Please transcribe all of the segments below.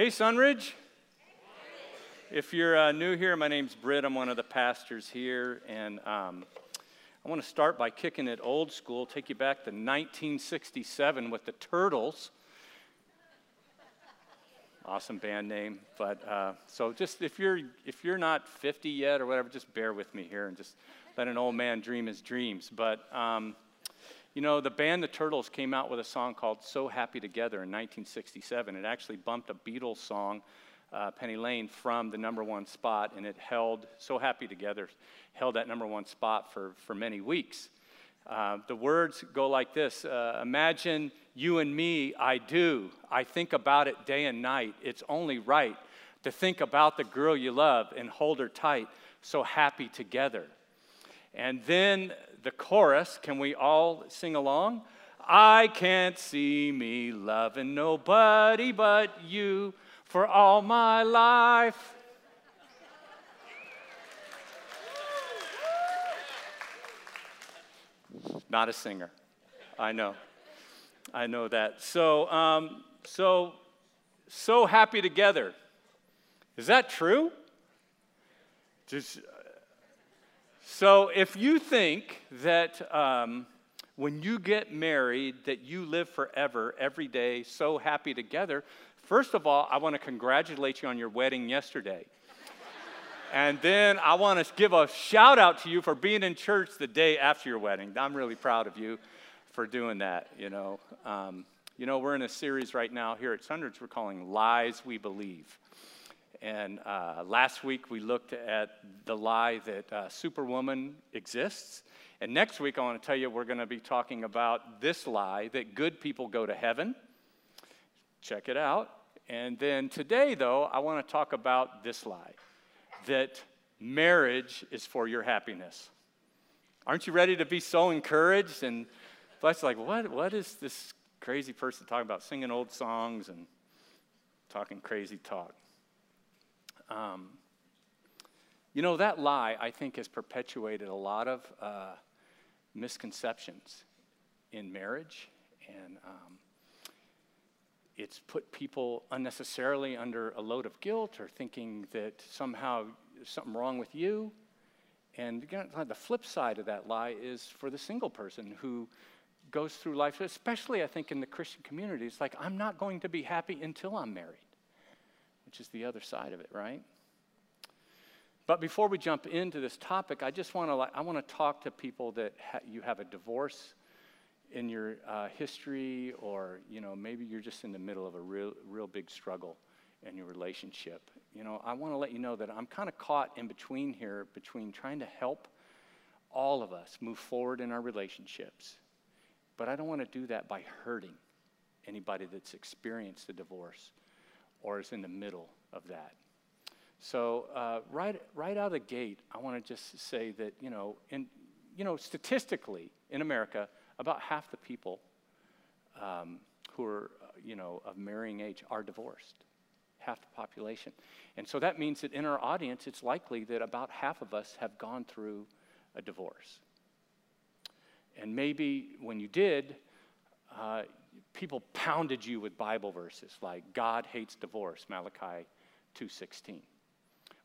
Hey, Sunridge. If you're uh, new here, my name's Britt. I'm one of the pastors here, and um, I want to start by kicking it old school, take you back to 1967 with the Turtles. Awesome band name, but uh, so just if you're if you're not 50 yet or whatever, just bear with me here and just let an old man dream his dreams. But um, you know, the band The Turtles came out with a song called So Happy Together in 1967. It actually bumped a Beatles song, uh, Penny Lane, from the number one spot, and it held, So Happy Together, held that number one spot for, for many weeks. Uh, the words go like this uh, Imagine you and me, I do. I think about it day and night. It's only right to think about the girl you love and hold her tight, so happy together. And then the chorus. Can we all sing along? I can't see me loving nobody but you for all my life. Not a singer. I know. I know that. So, um, so, so happy together. Is that true? Just so if you think that um, when you get married that you live forever, every day, so happy together, first of all, I want to congratulate you on your wedding yesterday. and then I want to give a shout out to you for being in church the day after your wedding. I'm really proud of you for doing that, you know. Um, you know, we're in a series right now here at Sunridge we're calling Lies We Believe. And uh, last week we looked at the lie that uh, Superwoman exists. And next week I want to tell you we're going to be talking about this lie that good people go to heaven. Check it out. And then today, though, I want to talk about this lie that marriage is for your happiness. Aren't you ready to be so encouraged? And that's like, what, what is this crazy person talking about? Singing old songs and talking crazy talk. Um, you know, that lie, I think, has perpetuated a lot of uh, misconceptions in marriage, and um, it's put people unnecessarily under a load of guilt or thinking that somehow there's something wrong with you. And the flip side of that lie is for the single person who goes through life, especially I think in the Christian community, it's like, I'm not going to be happy until I'm married which is the other side of it, right? But before we jump into this topic, I just want to I want to talk to people that ha- you have a divorce in your uh, history, or you know maybe you're just in the middle of a real real big struggle in your relationship. You know, I want to let you know that I'm kind of caught in between here, between trying to help all of us move forward in our relationships, but I don't want to do that by hurting anybody that's experienced a divorce or is in the middle of that. So uh, right, right out of the gate, I want to just say that, you know, in, you know, statistically in America, about half the people um, who are, uh, you know, of marrying age are divorced, half the population. And so that means that in our audience, it's likely that about half of us have gone through a divorce. And maybe when you did, uh, people pounded you with Bible verses like God hates divorce, Malachi 2:16.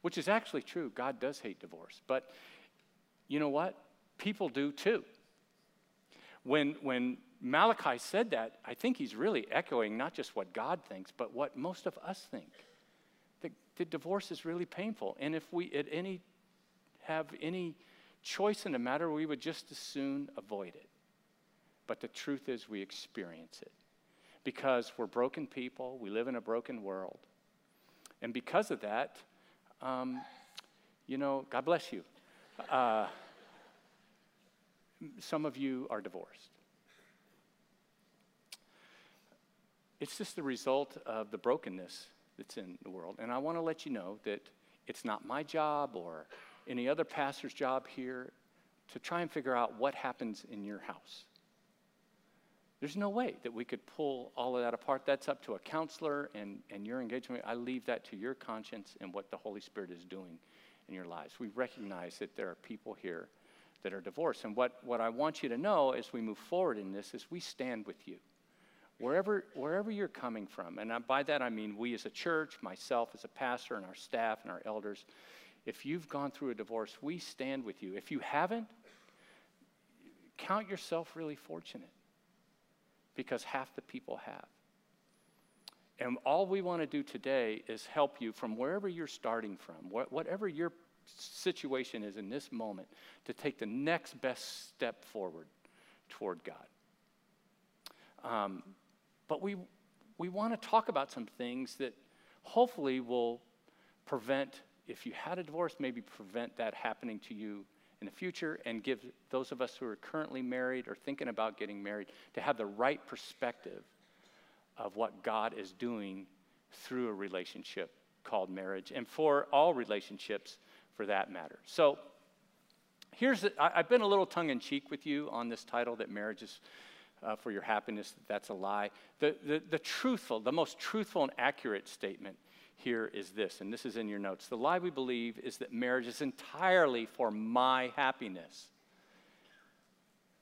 Which is actually true. God does hate divorce. But you know what? People do too. When when Malachi said that, I think he's really echoing not just what God thinks, but what most of us think. That, that divorce is really painful. And if we at any have any choice in the matter, we would just as soon avoid it. But the truth is, we experience it because we're broken people, we live in a broken world. And because of that, um, you know, God bless you. Uh, some of you are divorced. It's just the result of the brokenness that's in the world. And I want to let you know that it's not my job or any other pastor's job here to try and figure out what happens in your house. There's no way that we could pull all of that apart. That's up to a counselor and, and your engagement. I leave that to your conscience and what the Holy Spirit is doing in your lives. We recognize that there are people here that are divorced. And what, what I want you to know as we move forward in this is we stand with you. wherever, wherever you're coming from, and by that I mean we as a church, myself as a pastor, and our staff and our elders, if you've gone through a divorce, we stand with you. If you haven't, count yourself really fortunate because half the people have. And all we want to do today is help you from wherever you're starting from, whatever your situation is in this moment, to take the next best step forward toward God. Um, but we, we want to talk about some things that hopefully will prevent, if you had a divorce, maybe prevent that happening to you in the future and give those of us who are currently married or thinking about getting married to have the right perspective of what God is doing through a relationship called marriage and for all relationships for that matter. So here's the, I, have been a little tongue in cheek with you on this title that marriage is uh, for your happiness, that that's a lie. The, the, the truthful, the most truthful and accurate statement here is this, and this is in your notes. The lie we believe is that marriage is entirely for my happiness.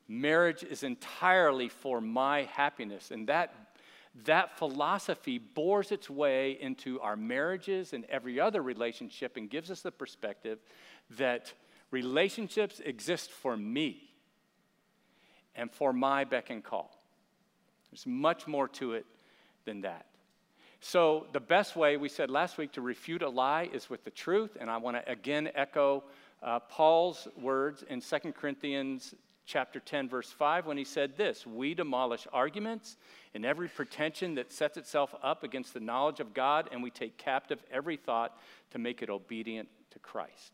Marriage is entirely for my happiness. And that, that philosophy bores its way into our marriages and every other relationship and gives us the perspective that relationships exist for me and for my beck and call. There's much more to it than that. So, the best way, we said last week, to refute a lie is with the truth. And I want to again echo uh, Paul's words in 2 Corinthians chapter 10, verse 5, when he said this We demolish arguments and every pretension that sets itself up against the knowledge of God, and we take captive every thought to make it obedient to Christ.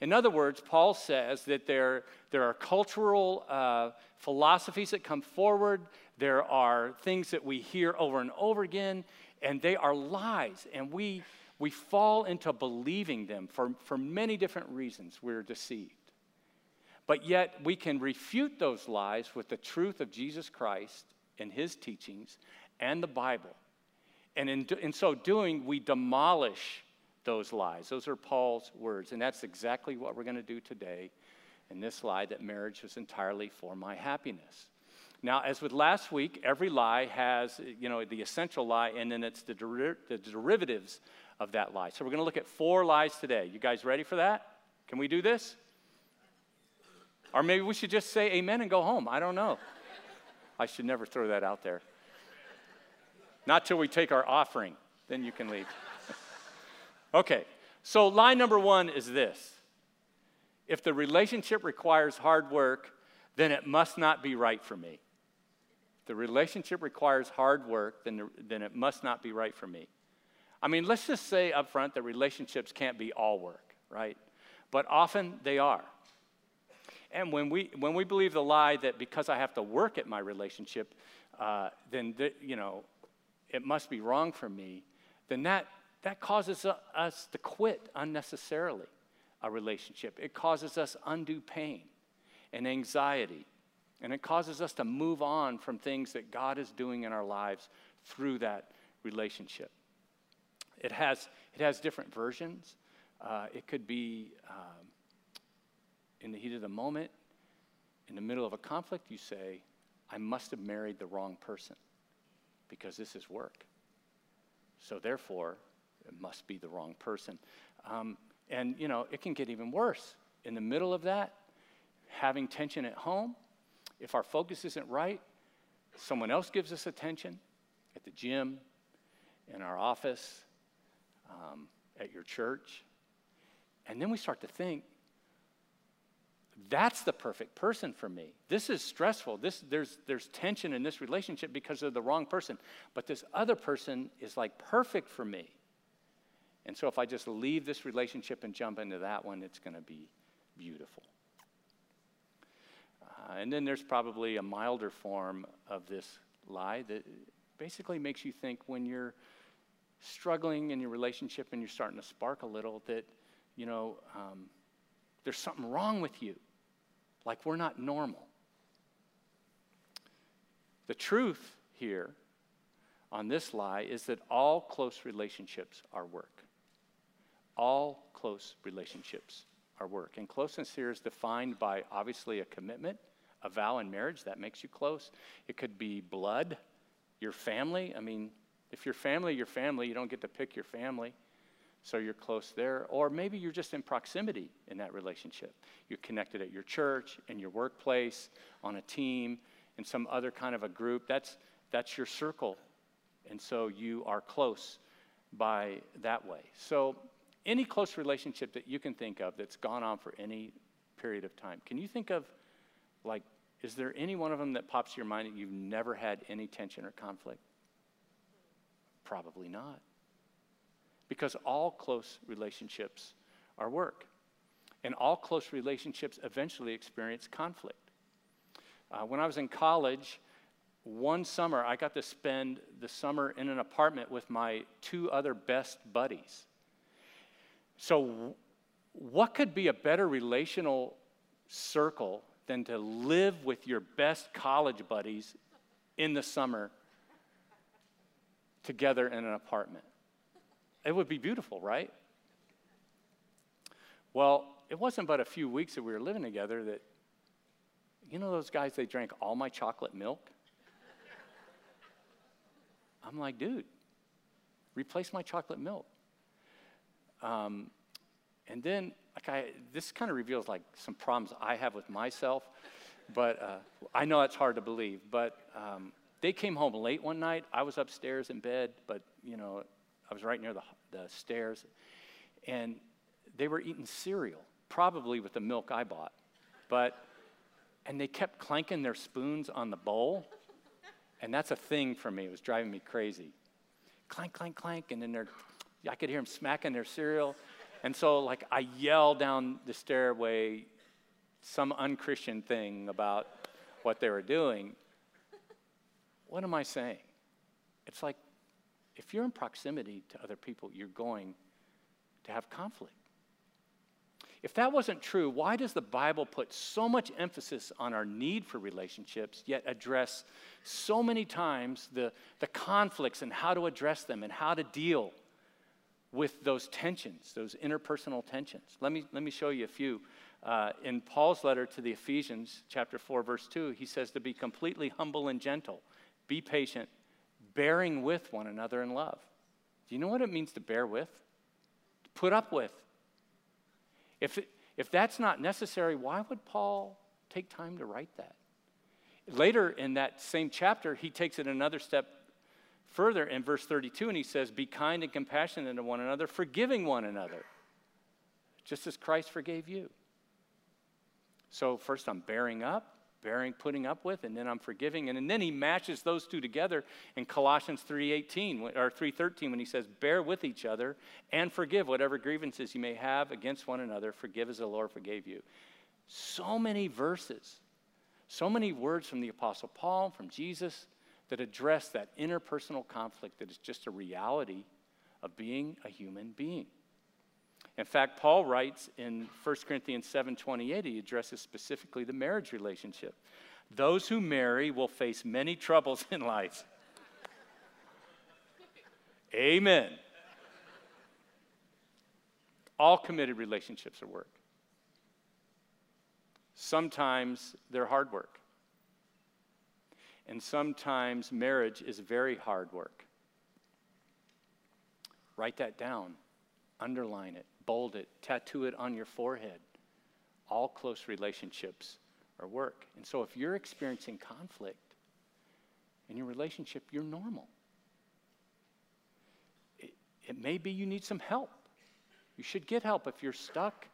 In other words, Paul says that there, there are cultural uh, philosophies that come forward, there are things that we hear over and over again, and they are lies. And we, we fall into believing them for, for many different reasons. We're deceived. But yet, we can refute those lies with the truth of Jesus Christ and his teachings and the Bible. And in, in so doing, we demolish those lies. Those are Paul's words. And that's exactly what we're going to do today in this lie that marriage is entirely for my happiness. Now, as with last week, every lie has, you know, the essential lie, and then it's the, der- the derivatives of that lie. So we're going to look at four lies today. You guys ready for that? Can we do this? Or maybe we should just say amen and go home. I don't know. I should never throw that out there. Not till we take our offering, then you can leave. okay, so lie number one is this if the relationship requires hard work, then it must not be right for me the relationship requires hard work, then, then it must not be right for me. I mean, let's just say up front that relationships can't be all work, right? But often they are. And when we, when we believe the lie that because I have to work at my relationship, uh, then, the, you know, it must be wrong for me, then that, that causes us to quit unnecessarily a relationship. It causes us undue pain and anxiety and it causes us to move on from things that God is doing in our lives through that relationship. It has, it has different versions. Uh, it could be um, in the heat of the moment, in the middle of a conflict, you say, I must have married the wrong person because this is work. So therefore, it must be the wrong person. Um, and, you know, it can get even worse. In the middle of that, having tension at home, if our focus isn't right, someone else gives us attention at the gym, in our office, um, at your church. And then we start to think, that's the perfect person for me. This is stressful. This, there's, there's tension in this relationship because of the wrong person. But this other person is like perfect for me. And so if I just leave this relationship and jump into that one, it's going to be beautiful. Uh, and then there's probably a milder form of this lie that basically makes you think when you're struggling in your relationship and you're starting to spark a little that, you know, um, there's something wrong with you, like we're not normal. The truth here on this lie is that all close relationships are work. All close relationships are work. And closeness here is defined by obviously a commitment a vow in marriage that makes you close. It could be blood your family. I mean, if your family, your family, you don't get to pick your family, so you're close there. Or maybe you're just in proximity in that relationship. You're connected at your church, in your workplace, on a team, in some other kind of a group. That's, that's your circle. And so you are close by that way. So, any close relationship that you can think of that's gone on for any period of time, can you think of, like, is there any one of them that pops to your mind that you've never had any tension or conflict? Probably not. Because all close relationships are work. And all close relationships eventually experience conflict. Uh, when I was in college, one summer I got to spend the summer in an apartment with my two other best buddies. So, what could be a better relational circle than to live with your best college buddies in the summer together in an apartment? It would be beautiful, right? Well, it wasn't but a few weeks that we were living together that, you know, those guys, they drank all my chocolate milk. I'm like, dude, replace my chocolate milk. Um, and then, like I, this kind of reveals like some problems I have with myself, but uh, I know it's hard to believe. But um, they came home late one night. I was upstairs in bed, but you know, I was right near the, the stairs, and they were eating cereal, probably with the milk I bought, but and they kept clanking their spoons on the bowl, and that's a thing for me. It was driving me crazy. Clank, clank, clank, and then they're, I could hear them smacking their cereal, and so like I yell down the stairway some unchristian thing about what they were doing. What am I saying? It's like if you're in proximity to other people, you're going to have conflict. If that wasn't true, why does the Bible put so much emphasis on our need for relationships, yet address so many times the, the conflicts and how to address them and how to deal with those tensions, those interpersonal tensions? Let me, let me show you a few. Uh, in Paul's letter to the Ephesians, chapter 4, verse 2, he says to be completely humble and gentle, be patient, bearing with one another in love. Do you know what it means to bear with? To put up with. If, if that's not necessary, why would Paul take time to write that? Later in that same chapter, he takes it another step further in verse 32 and he says, Be kind and compassionate to one another, forgiving one another, just as Christ forgave you. So, first I'm bearing up, bearing, putting up with, and then I'm forgiving. And, and then he matches those two together in Colossians 3.18 or 3.13 when he says, bear with each other and forgive whatever grievances you may have against one another. Forgive as the Lord forgave you. So many verses, so many words from the Apostle Paul, from Jesus, that address that interpersonal conflict that is just a reality of being a human being. In fact, Paul writes in 1 Corinthians 7:28, he addresses specifically the marriage relationship. Those who marry will face many troubles in life. Amen. All committed relationships are work. Sometimes they're hard work. And sometimes marriage is very hard work. Write that down, underline it bold it, tattoo it on your forehead. All close relationships are work. And so if you're experiencing conflict in your relationship, you're normal. It, it may be you need some help. You should get help if you're stuck.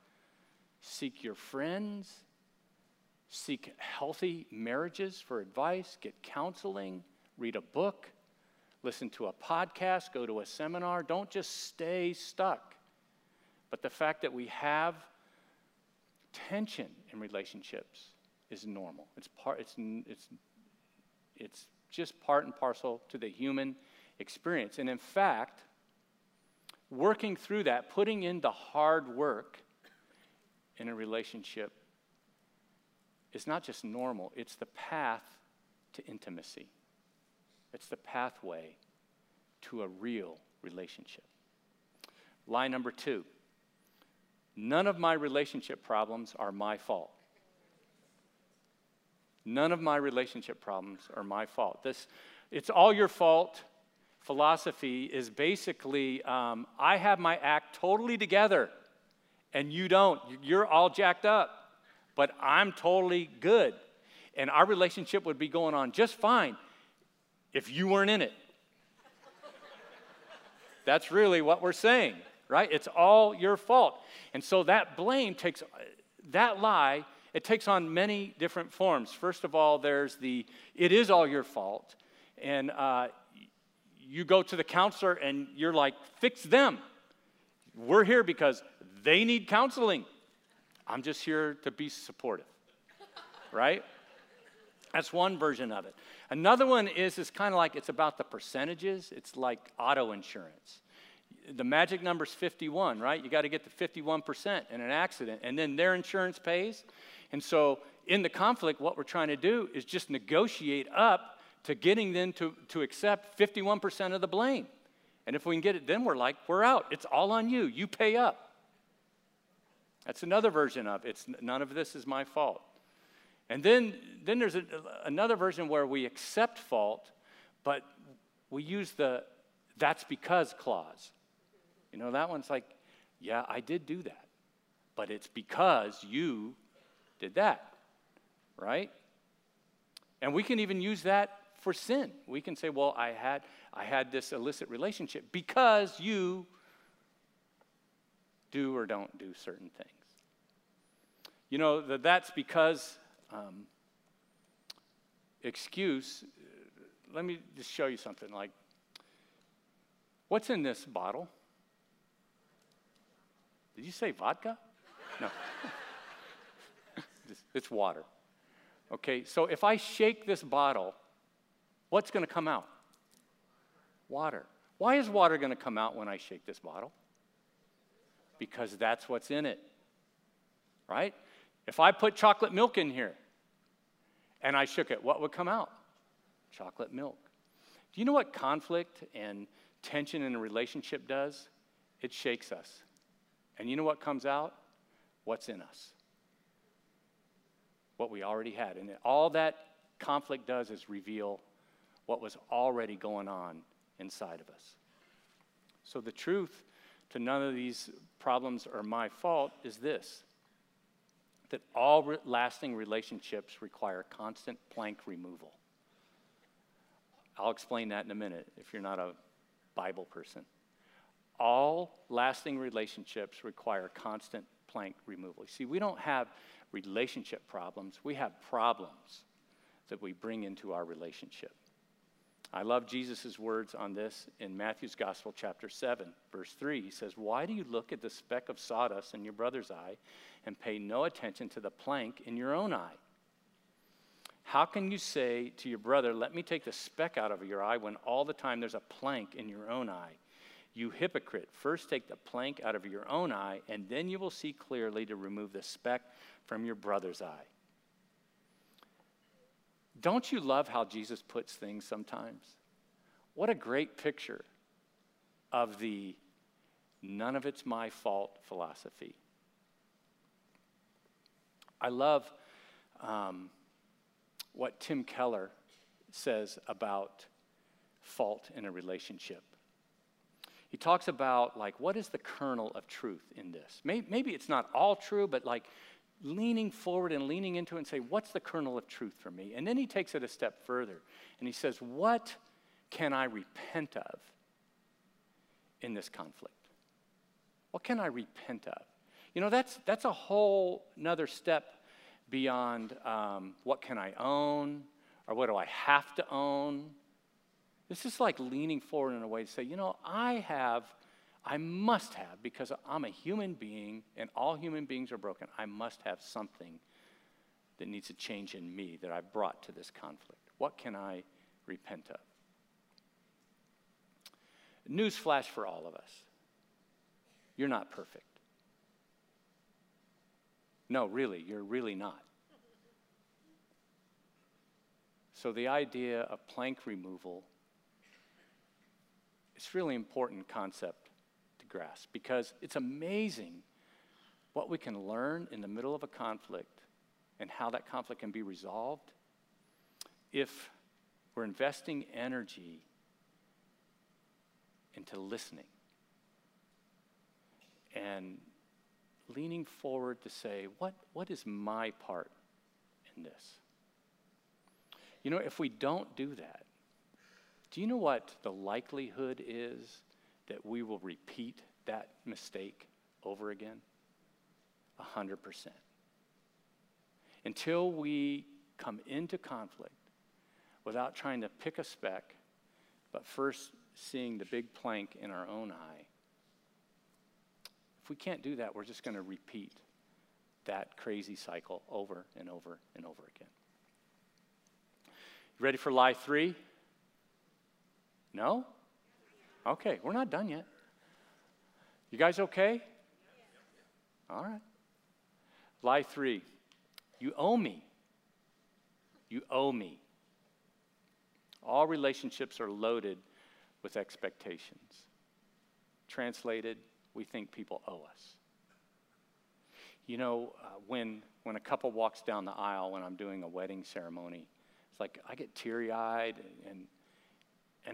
Seek your friends. Seek healthy marriages for advice. Get counseling. Read a book. Listen to a podcast. Go to a seminar. Don't just stay stuck. But the fact that we have tension in relationships is normal. It's, part, it's, it's, it's just part and parcel to the human experience. And in fact, working through that, putting in the hard work in a relationship is not just normal, it's the path to intimacy. It's the pathway to a real relationship. Lie number two None of my relationship problems are my fault. None of my relationship problems are my fault. This, it's all your fault philosophy is basically um, I have my act totally together and you don't. You're all jacked up, but I'm totally good. And our relationship would be going on just fine if you weren't in it. That's really what we're saying, right? It's all your fault. And so that blame takes, that lie, it takes on many different forms. First of all, there's the, it is all your fault. And uh, you go to the counselor and you're like, fix them. We're here because they need counseling. I'm just here to be supportive, right? That's one version of it. Another one is, it's kind of like it's about the percentages. It's like auto insurance. The magic number is 51, right? You got to get to 51% in an accident, and then their insurance pays. And so in the conflict, what we're trying to do is just negotiate up to getting them to, to accept 51% of the blame. And if we can get it, then we're like, we're out. It's all on you. You pay up. That's another version of it's none of this is my fault. And then, then there's a, another version where we accept fault, but we use the that's because clause. You know, that one's like, yeah, I did do that, but it's because you did that, right? And we can even use that for sin. We can say, well, I had, I had this illicit relationship because you do or don't do certain things. You know, that that's because um, excuse. Let me just show you something. Like, what's in this bottle? Did you say vodka? No. it's water. Okay, so if I shake this bottle, what's going to come out? Water. Why is water going to come out when I shake this bottle? Because that's what's in it. Right? If I put chocolate milk in here and I shook it, what would come out? Chocolate milk. Do you know what conflict and tension in a relationship does? It shakes us. And you know what comes out? What's in us. What we already had. And all that conflict does is reveal what was already going on inside of us. So the truth to none of these problems are my fault is this that all re- lasting relationships require constant plank removal. I'll explain that in a minute if you're not a Bible person. All lasting relationships require constant plank removal. You see, we don't have relationship problems, we have problems that we bring into our relationship. I love Jesus' words on this in Matthew's Gospel, chapter 7, verse 3. He says, Why do you look at the speck of sawdust in your brother's eye and pay no attention to the plank in your own eye? How can you say to your brother, Let me take the speck out of your eye, when all the time there's a plank in your own eye? You hypocrite, first take the plank out of your own eye, and then you will see clearly to remove the speck from your brother's eye. Don't you love how Jesus puts things sometimes? What a great picture of the none of it's my fault philosophy. I love um, what Tim Keller says about fault in a relationship. He talks about, like, what is the kernel of truth in this? Maybe, maybe it's not all true, but like, leaning forward and leaning into it and say, What's the kernel of truth for me? And then he takes it a step further and he says, What can I repent of in this conflict? What can I repent of? You know, that's, that's a whole another step beyond um, what can I own or what do I have to own. This is like leaning forward in a way to say, you know, I have I must have, because I'm a human being and all human beings are broken, I must have something that needs to change in me that I've brought to this conflict. What can I repent of? Newsflash for all of us you're not perfect. No, really, you're really not. So the idea of plank removal is really important concept grasp because it's amazing what we can learn in the middle of a conflict and how that conflict can be resolved if we're investing energy into listening and leaning forward to say, what, what is my part in this? You know, if we don't do that, do you know what the likelihood is that we will repeat that mistake over again? A hundred percent. Until we come into conflict without trying to pick a speck, but first seeing the big plank in our own eye. If we can't do that, we're just going to repeat that crazy cycle over and over and over again. Ready for lie three? No? Okay, we're not done yet. You guys okay? All right. Lie three. You owe me. You owe me. All relationships are loaded with expectations. Translated, we think people owe us. You know, uh, when, when a couple walks down the aisle when I'm doing a wedding ceremony, it's like I get teary eyed and, and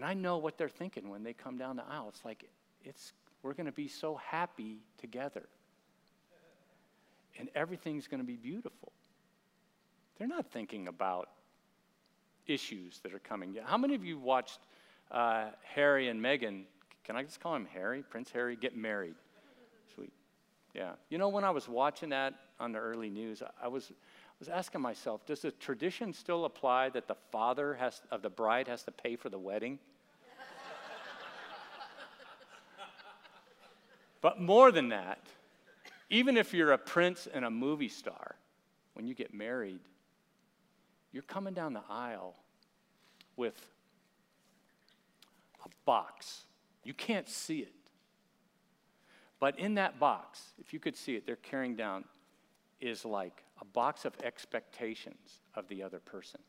I know what they're thinking when they come down the aisle. It's like, it's, we're going to be so happy together. And everything's going to be beautiful. They're not thinking about issues that are coming. How many of you watched uh, Harry and Meghan? Can I just call him Harry? Prince Harry get married. Sweet. Yeah. You know, when I was watching that on the early news, I was, was asking myself, does the tradition still apply that the father has, of the bride has to pay for the wedding? but more than that, even if you're a prince and a movie star, when you get married, you're coming down the aisle with a box. You can't see it. But in that box, if you could see it, they're carrying down is like a box of expectations of the other person.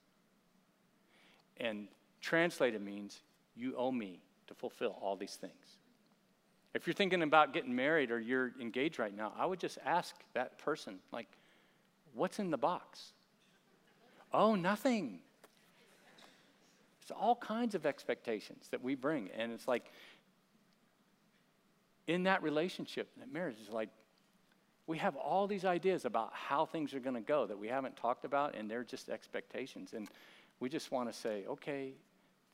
And translated means you owe me to fulfill all these things. If you're thinking about getting married or you're engaged right now, I would just ask that person, like, what's in the box? Oh, nothing. It's all kinds of expectations that we bring. And it's like, in that relationship, that marriage is like, we have all these ideas about how things are going to go that we haven't talked about, and they're just expectations. And we just want to say, okay,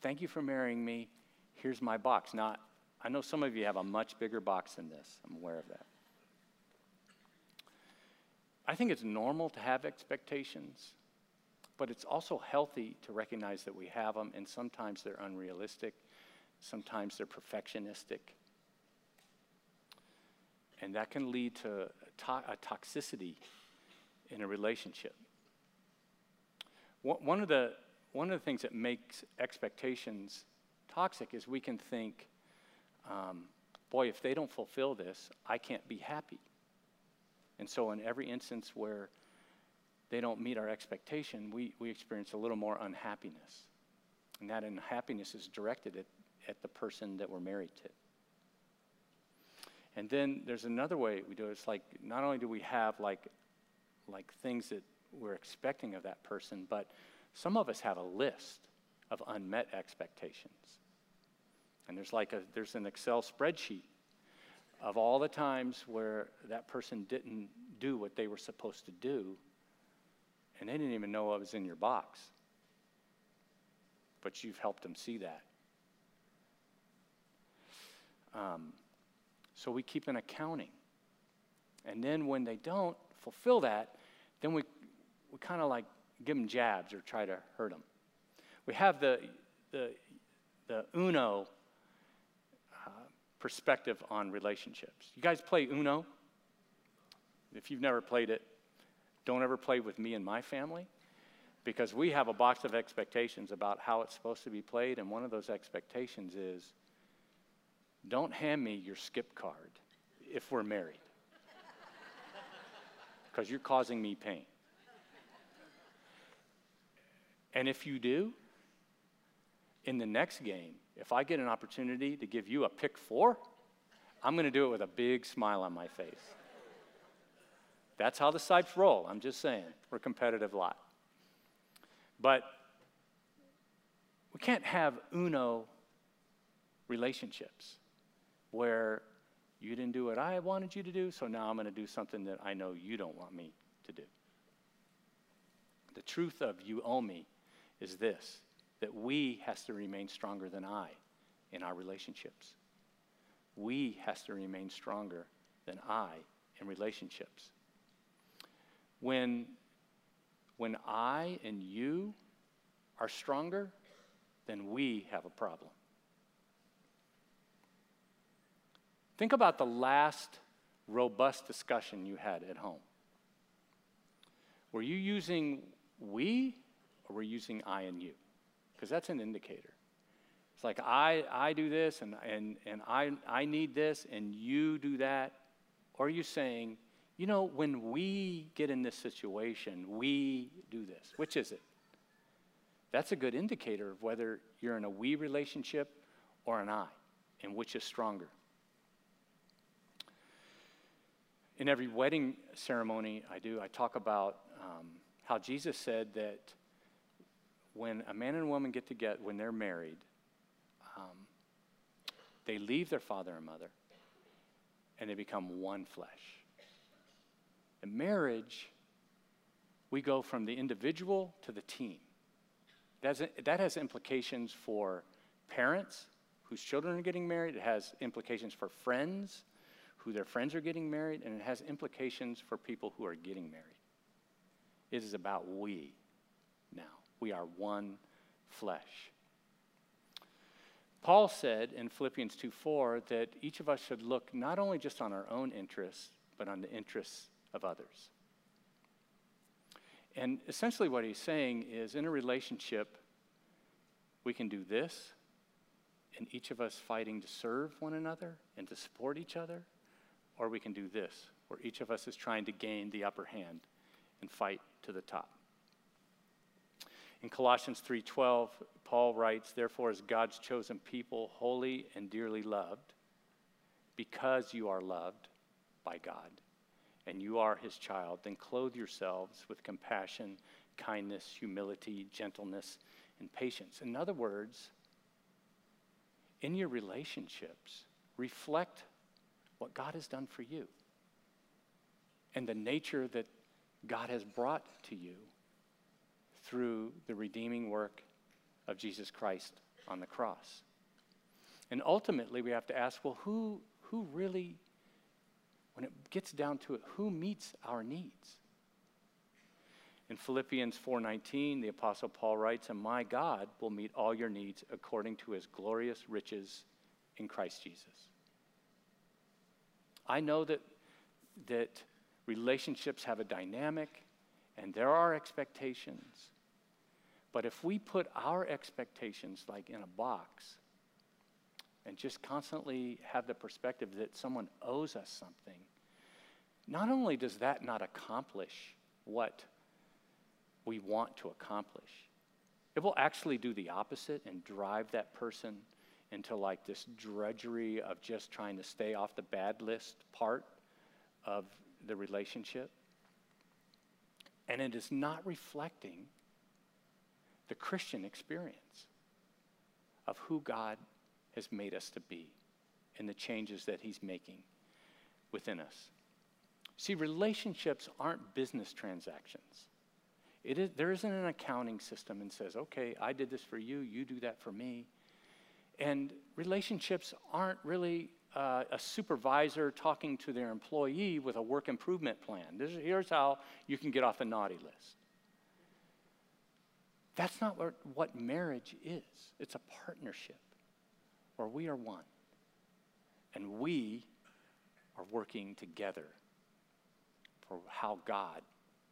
thank you for marrying me. Here's my box. Now, I know some of you have a much bigger box than this. I'm aware of that. I think it's normal to have expectations but it's also healthy to recognize that we have them, and sometimes they're unrealistic, sometimes they're perfectionistic. And that can lead to to- a toxicity in a relationship. One of, the, one of the things that makes expectations toxic is we can think, um, boy, if they don't fulfill this, I can't be happy. And so, in every instance where they don't meet our expectation, we, we experience a little more unhappiness. And that unhappiness is directed at, at the person that we're married to. And then there's another way we do it. It's like not only do we have like, like things that we're expecting of that person, but some of us have a list of unmet expectations. And there's like a, there's an Excel spreadsheet of all the times where that person didn't do what they were supposed to do and they didn't even know what was in your box. But you've helped them see that. Um, so we keep an accounting. And then when they don't fulfill that, then we, we kind of like give them jabs or try to hurt them. We have the, the, the Uno uh, perspective on relationships. You guys play Uno? If you've never played it, don't ever play with me and my family because we have a box of expectations about how it's supposed to be played, and one of those expectations is don't hand me your skip card if we're married because you're causing me pain. And if you do, in the next game, if I get an opportunity to give you a pick four, I'm going to do it with a big smile on my face. That's how the Sipes roll. I'm just saying. We're a competitive lot. But we can't have uno relationships where you didn't do what I wanted you to do, so now I'm going to do something that I know you don't want me to do. The truth of you owe me is this that we has to remain stronger than I in our relationships. We has to remain stronger than I in relationships. When, when I and you are stronger, then we have a problem. Think about the last robust discussion you had at home. Were you using we or were you using I and you? Because that's an indicator. It's like I, I do this and, and, and I, I need this and you do that. Or are you saying, you know, when we get in this situation, we do this? Which is it? That's a good indicator of whether you're in a we relationship or an I, and which is stronger. In every wedding ceremony I do, I talk about um, how Jesus said that when a man and a woman get together, when they're married, um, they leave their father and mother and they become one flesh. In marriage, we go from the individual to the team. That's, that has implications for parents whose children are getting married, it has implications for friends who their friends are getting married, and it has implications for people who are getting married. It is about we now. We are one flesh. Paul said in Philippians 2 4 that each of us should look not only just on our own interests, but on the interests of others. And essentially, what he's saying is in a relationship, we can do this, and each of us fighting to serve one another and to support each other, or we can do this, where each of us is trying to gain the upper hand and fight to the top. In Colossians 3:12, Paul writes, "Therefore as God's chosen people, holy and dearly loved, because you are loved by God, and you are his child, then clothe yourselves with compassion, kindness, humility, gentleness, and patience." In other words, in your relationships, reflect what God has done for you and the nature that God has brought to you through the redeeming work of Jesus Christ on the cross. And ultimately, we have to ask well, who, who really, when it gets down to it, who meets our needs? In Philippians 4:19, the apostle Paul writes, "And my God will meet all your needs according to his glorious riches in Christ Jesus." I know that, that relationships have a dynamic and there are expectations. But if we put our expectations like in a box and just constantly have the perspective that someone owes us something, not only does that not accomplish what we want to accomplish, it will actually do the opposite and drive that person into like this drudgery of just trying to stay off the bad list part of the relationship. And it is not reflecting the Christian experience of who God has made us to be and the changes that He's making within us. See, relationships aren't business transactions. It is, there isn't an accounting system and says, okay, I did this for you, you do that for me. And relationships aren't really uh, a supervisor talking to their employee with a work improvement plan. This, here's how you can get off the naughty list. That's not what, what marriage is. It's a partnership where we are one and we are working together for how God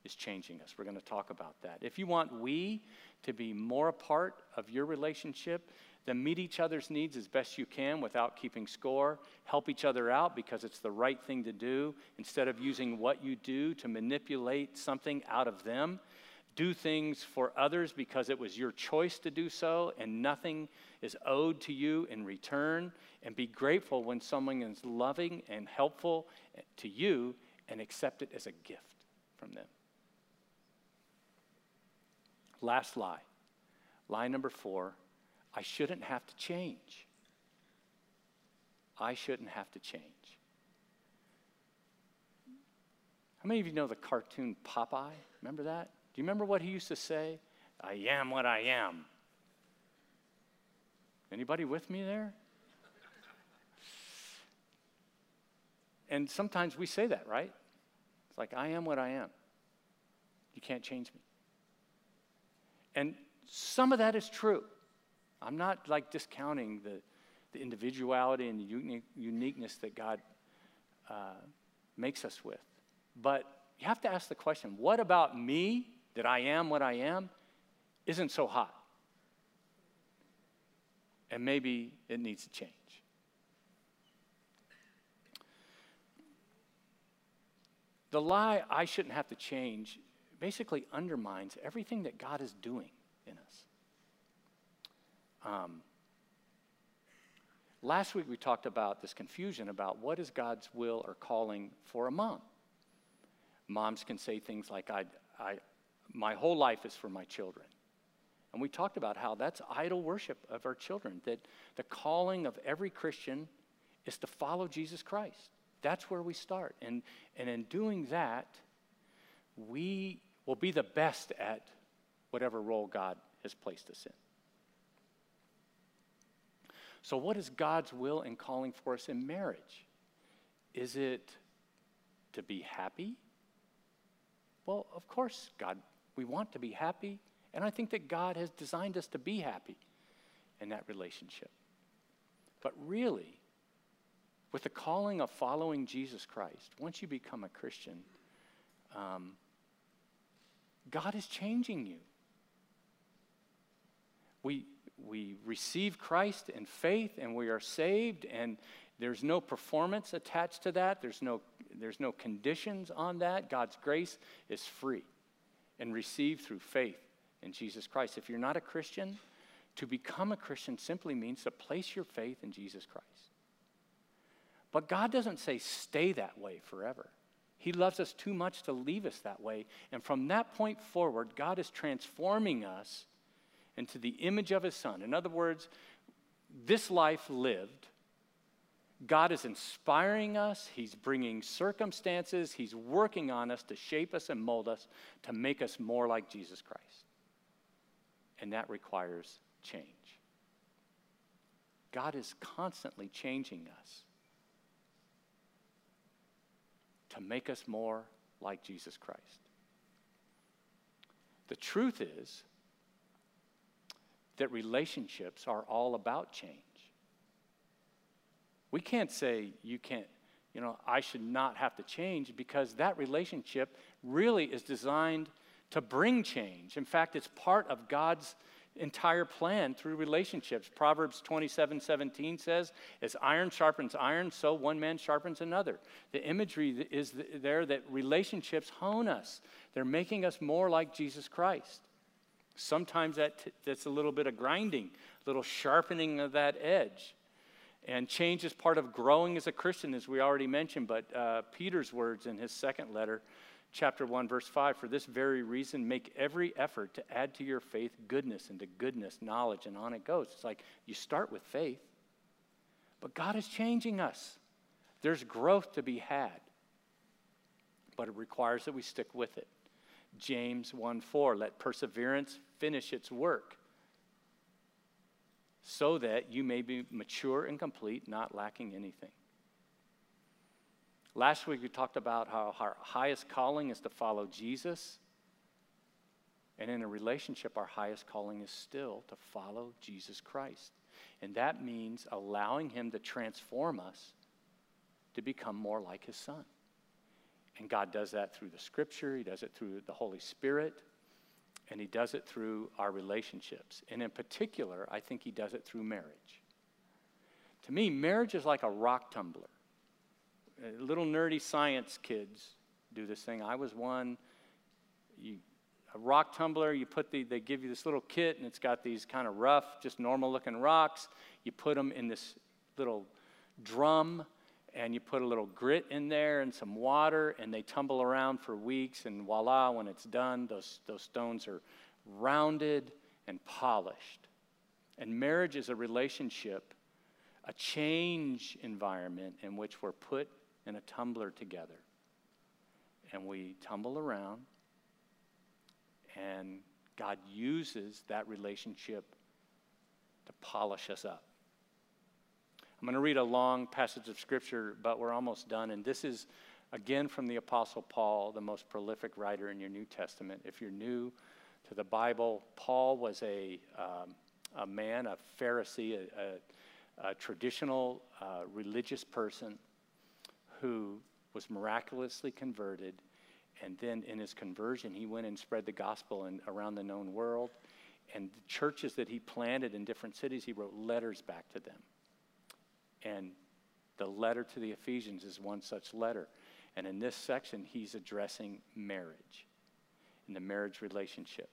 is changing us. We're going to talk about that. If you want we to be more a part of your relationship, then meet each other's needs as best you can without keeping score. Help each other out because it's the right thing to do instead of using what you do to manipulate something out of them. Do things for others because it was your choice to do so and nothing is owed to you in return. And be grateful when someone is loving and helpful to you and accept it as a gift from them. Last lie. Lie number four I shouldn't have to change. I shouldn't have to change. How many of you know the cartoon Popeye? Remember that? Do you remember what he used to say? I am what I am. Anybody with me there? And sometimes we say that, right? It's like, I am what I am. You can't change me. And some of that is true. I'm not like discounting the, the individuality and the uni- uniqueness that God uh, makes us with. But you have to ask the question what about me, that I am what I am, isn't so hot? And maybe it needs to change. The lie, I shouldn't have to change, basically undermines everything that God is doing in us. Um, last week we talked about this confusion about what is God's will or calling for a mom. Moms can say things like, I, I, my whole life is for my children. And we talked about how that's idol worship of our children, that the calling of every Christian is to follow Jesus Christ. That's where we start. And, and in doing that, we will be the best at whatever role God has placed us in. So, what is God's will and calling for us in marriage? Is it to be happy? Well, of course, God, we want to be happy. And I think that God has designed us to be happy in that relationship. But really, with the calling of following Jesus Christ, once you become a Christian, um, God is changing you. We, we receive Christ in faith and we are saved, and there's no performance attached to that, there's no, there's no conditions on that. God's grace is free and received through faith in Jesus Christ. If you're not a Christian, to become a Christian simply means to place your faith in Jesus Christ. But God doesn't say stay that way forever. He loves us too much to leave us that way. And from that point forward, God is transforming us into the image of His Son. In other words, this life lived, God is inspiring us. He's bringing circumstances. He's working on us to shape us and mold us to make us more like Jesus Christ. And that requires change. God is constantly changing us to make us more like Jesus Christ. The truth is that relationships are all about change. We can't say you can't, you know, I should not have to change because that relationship really is designed to bring change. In fact, it's part of God's entire plan through relationships. Proverbs 27 17 says, As iron sharpens iron, so one man sharpens another. The imagery is there that relationships hone us, they're making us more like Jesus Christ. Sometimes that, that's a little bit of grinding, a little sharpening of that edge. And change is part of growing as a Christian, as we already mentioned. But uh, Peter's words in his second letter chapter 1, verse 5 For this very reason, make every effort to add to your faith goodness, and to goodness, knowledge, and on it goes. It's like you start with faith, but God is changing us. There's growth to be had, but it requires that we stick with it. James 1 4, let perseverance finish its work so that you may be mature and complete, not lacking anything. Last week we talked about how our highest calling is to follow Jesus. And in a relationship, our highest calling is still to follow Jesus Christ. And that means allowing Him to transform us to become more like His Son. And God does that through the Scripture, He does it through the Holy Spirit, and He does it through our relationships. And in particular, I think He does it through marriage. To me, marriage is like a rock tumbler. Uh, little nerdy science kids do this thing. I was one. You, a rock tumbler, you put the, they give you this little kit and it's got these kind of rough, just normal looking rocks. You put them in this little drum and you put a little grit in there and some water and they tumble around for weeks and voila, when it's done, those, those stones are rounded and polished. And marriage is a relationship, a change environment in which we're put in a tumbler together. And we tumble around, and God uses that relationship to polish us up. I'm going to read a long passage of scripture, but we're almost done. And this is, again, from the Apostle Paul, the most prolific writer in your New Testament. If you're new to the Bible, Paul was a, um, a man, a Pharisee, a, a, a traditional uh, religious person who was miraculously converted. And then in his conversion, he went and spread the gospel in, around the known world. And the churches that he planted in different cities, he wrote letters back to them. And the letter to the Ephesians is one such letter. And in this section, he's addressing marriage and the marriage relationship.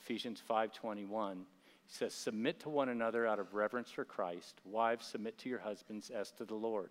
Ephesians 5:21 says, "Submit to one another out of reverence for Christ. Wives, submit to your husbands as to the Lord.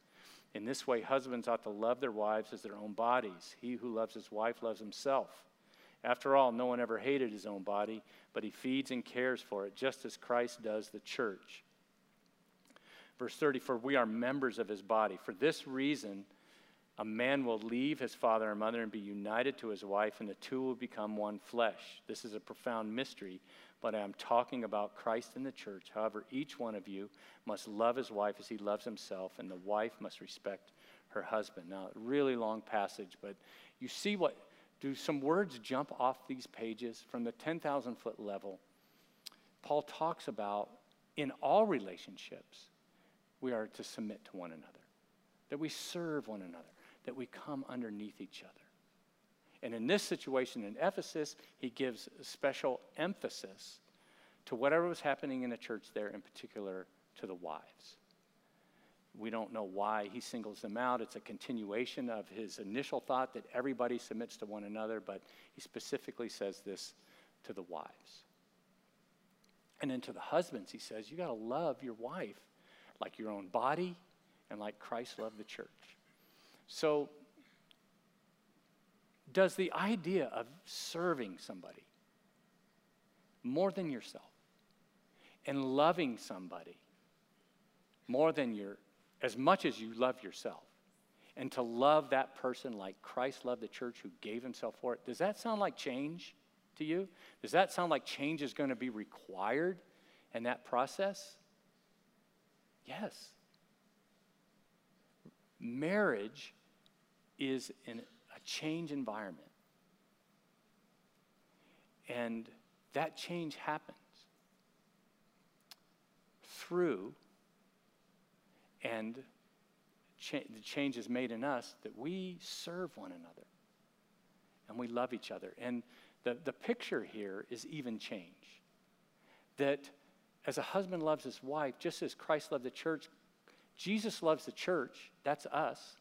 In this way, husbands ought to love their wives as their own bodies. He who loves his wife loves himself. After all, no one ever hated his own body, but he feeds and cares for it, just as Christ does the church Verse 30 For we are members of his body. For this reason, a man will leave his father and mother and be united to his wife, and the two will become one flesh. This is a profound mystery, but I'm talking about Christ and the church. However, each one of you must love his wife as he loves himself, and the wife must respect her husband. Now, really long passage, but you see what, do some words jump off these pages from the 10,000 foot level? Paul talks about in all relationships we are to submit to one another, that we serve one another, that we come underneath each other. And in this situation in Ephesus, he gives special emphasis to whatever was happening in the church there, in particular to the wives. We don't know why he singles them out. It's a continuation of his initial thought that everybody submits to one another, but he specifically says this to the wives. And then to the husbands, he says, You got to love your wife like your own body, and like Christ loved the church. So, does the idea of serving somebody more than yourself and loving somebody more than your, as much as you love yourself, and to love that person like Christ loved the church who gave himself for it, does that sound like change to you? Does that sound like change is going to be required in that process? Yes. Marriage is in a change environment. And that change happens through, and cha- the change is made in us that we serve one another and we love each other. And the, the picture here is even change. That as a husband loves his wife, just as Christ loved the church, Jesus loves the church. That's us.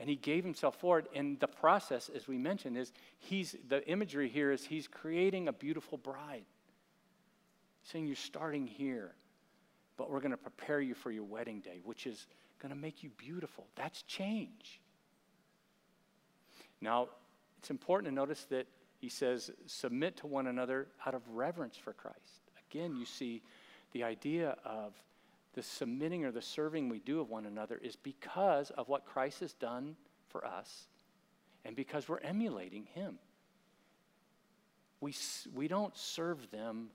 And he gave himself for it. And the process, as we mentioned, is he's the imagery here is he's creating a beautiful bride. Saying you're starting here, but we're going to prepare you for your wedding day, which is going to make you beautiful. That's change. Now, it's important to notice that he says, submit to one another out of reverence for Christ again, you see the idea of the submitting or the serving we do of one another is because of what Christ has done for us and because we're emulating him. We, we don't serve them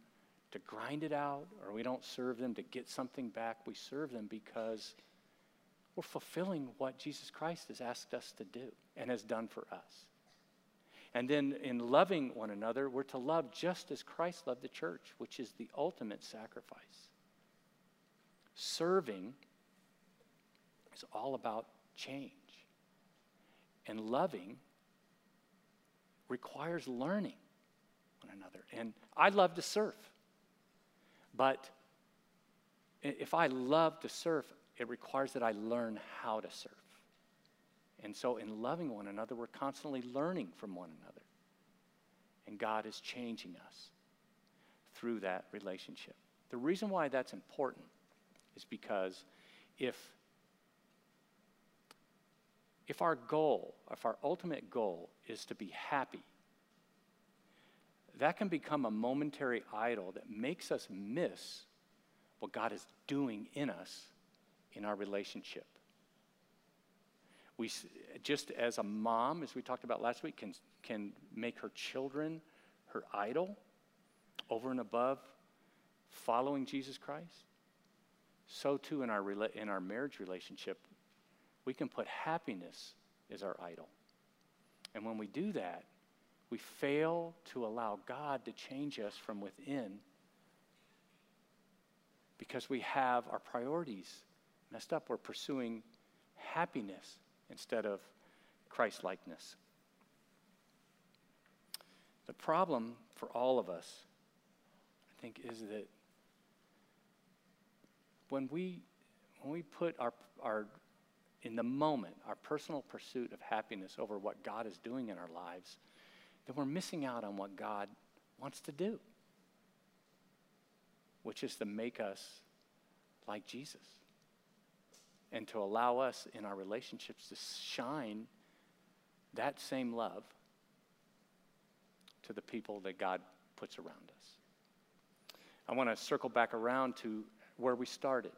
to grind it out or we don't serve them to get something back. We serve them because we're fulfilling what Jesus Christ has asked us to do and has done for us. And then in loving one another, we're to love just as Christ loved the church, which is the ultimate sacrifice. Serving is all about change. And loving requires learning one another. And I love to surf. But if I love to surf, it requires that I learn how to serve. And so, in loving one another, we're constantly learning from one another. And God is changing us through that relationship. The reason why that's important is because if, if our goal, if our ultimate goal is to be happy, that can become a momentary idol that makes us miss what God is doing in us in our relationship. We, just as a mom, as we talked about last week, can, can make her children her idol over and above following Jesus Christ, so too in our, in our marriage relationship, we can put happiness as our idol. And when we do that, we fail to allow God to change us from within because we have our priorities messed up. We're pursuing happiness instead of Christ likeness. The problem for all of us, I think, is that when we, when we put our, our, in the moment, our personal pursuit of happiness over what God is doing in our lives, then we're missing out on what God wants to do, which is to make us like Jesus and to allow us in our relationships to shine that same love to the people that God puts around us. I want to circle back around to where we started.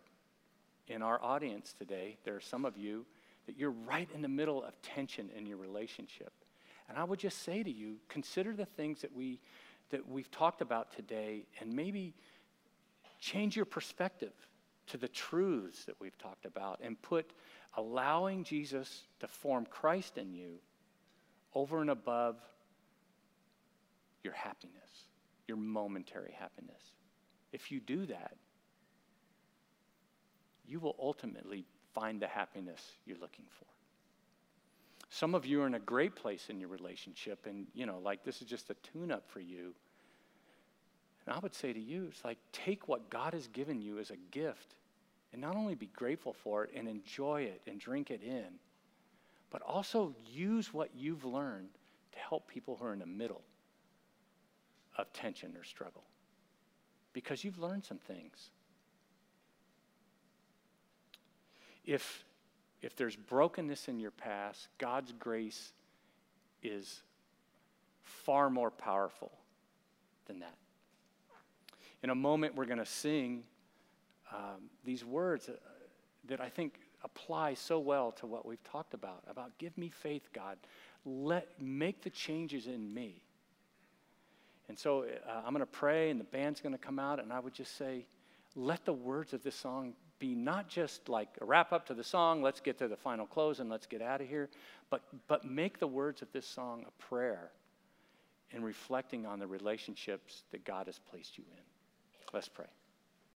In our audience today, there are some of you that you're right in the middle of tension in your relationship. And I would just say to you, consider the things that we that we've talked about today and maybe change your perspective to the truths that we've talked about and put allowing Jesus to form Christ in you over and above your happiness, your momentary happiness. If you do that, you will ultimately find the happiness you're looking for. Some of you are in a great place in your relationship, and you know, like this is just a tune up for you. And I would say to you, it's like take what God has given you as a gift and not only be grateful for it and enjoy it and drink it in, but also use what you've learned to help people who are in the middle of tension or struggle. Because you've learned some things. If, if there's brokenness in your past, God's grace is far more powerful than that. In a moment, we're going to sing um, these words uh, that I think apply so well to what we've talked about about give me faith, God. Let make the changes in me. And so uh, I'm going to pray, and the band's going to come out, and I would just say, let the words of this song be not just like a wrap up to the song, let's get to the final close and let's get out of here, but, but make the words of this song a prayer in reflecting on the relationships that God has placed you in. Let's pray.